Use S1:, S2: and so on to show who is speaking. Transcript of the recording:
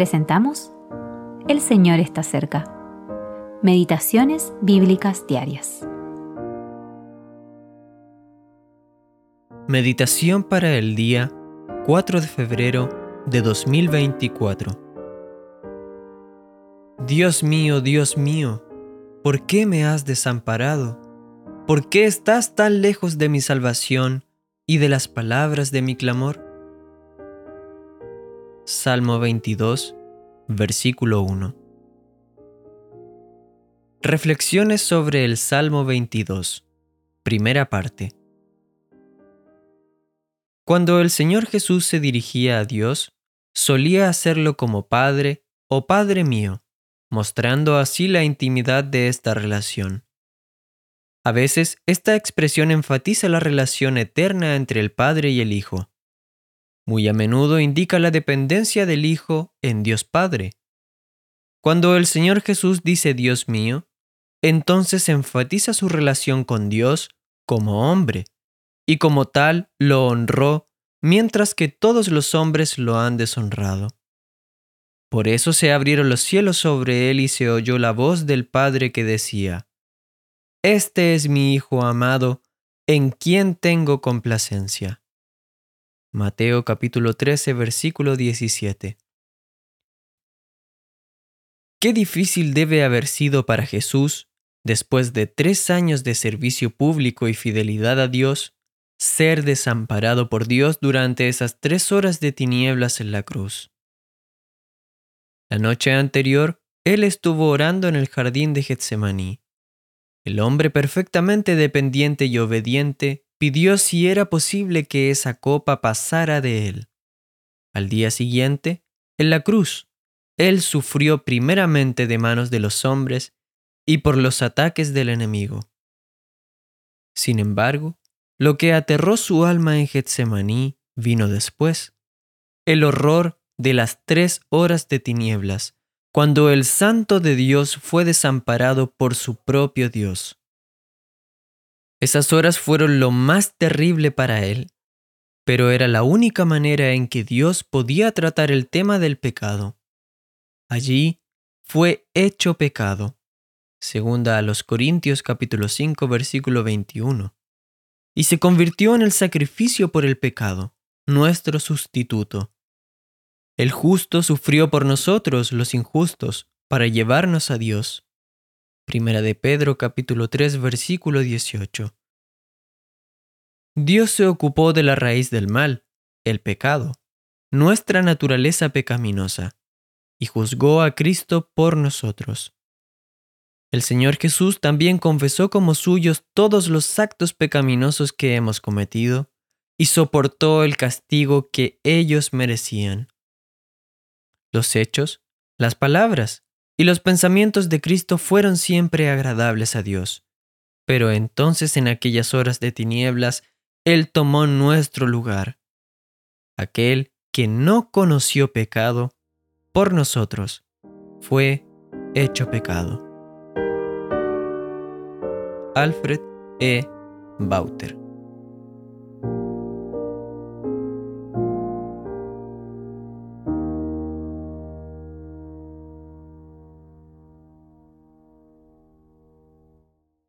S1: presentamos El Señor está cerca. Meditaciones Bíblicas Diarias.
S2: Meditación para el día 4 de febrero de 2024. Dios mío, Dios mío, ¿por qué me has desamparado? ¿Por qué estás tan lejos de mi salvación y de las palabras de mi clamor? Salmo 22, versículo 1. Reflexiones sobre el Salmo 22, primera parte. Cuando el Señor Jesús se dirigía a Dios, solía hacerlo como Padre o Padre mío, mostrando así la intimidad de esta relación. A veces, esta expresión enfatiza la relación eterna entre el Padre y el Hijo, muy a menudo indica la dependencia del Hijo en Dios Padre. Cuando el Señor Jesús dice Dios mío, entonces enfatiza su relación con Dios como hombre, y como tal lo honró, mientras que todos los hombres lo han deshonrado. Por eso se abrieron los cielos sobre él y se oyó la voz del Padre que decía, Este es mi Hijo amado, en quien tengo complacencia. Mateo capítulo 13, versículo 17. Qué difícil debe haber sido para Jesús, después de tres años de servicio público y fidelidad a Dios, ser desamparado por Dios durante esas tres horas de tinieblas en la cruz. La noche anterior, él estuvo orando en el jardín de Getsemaní. El hombre perfectamente dependiente y obediente pidió si era posible que esa copa pasara de él. Al día siguiente, en la cruz, él sufrió primeramente de manos de los hombres y por los ataques del enemigo. Sin embargo, lo que aterró su alma en Getsemaní vino después, el horror de las tres horas de tinieblas, cuando el Santo de Dios fue desamparado por su propio Dios. Esas horas fueron lo más terrible para él, pero era la única manera en que Dios podía tratar el tema del pecado. Allí fue hecho pecado, segunda a los Corintios capítulo 5 versículo 21, y se convirtió en el sacrificio por el pecado, nuestro sustituto. El justo sufrió por nosotros los injustos para llevarnos a Dios. Primera de Pedro capítulo 3 versículo 18. Dios se ocupó de la raíz del mal, el pecado, nuestra naturaleza pecaminosa, y juzgó a Cristo por nosotros. El Señor Jesús también confesó como suyos todos los actos pecaminosos que hemos cometido y soportó el castigo que ellos merecían. Los hechos, las palabras y los pensamientos de Cristo fueron siempre agradables a Dios. Pero entonces en aquellas horas de tinieblas, Él tomó nuestro lugar. Aquel que no conoció pecado, por nosotros, fue hecho pecado. Alfred E. Bauter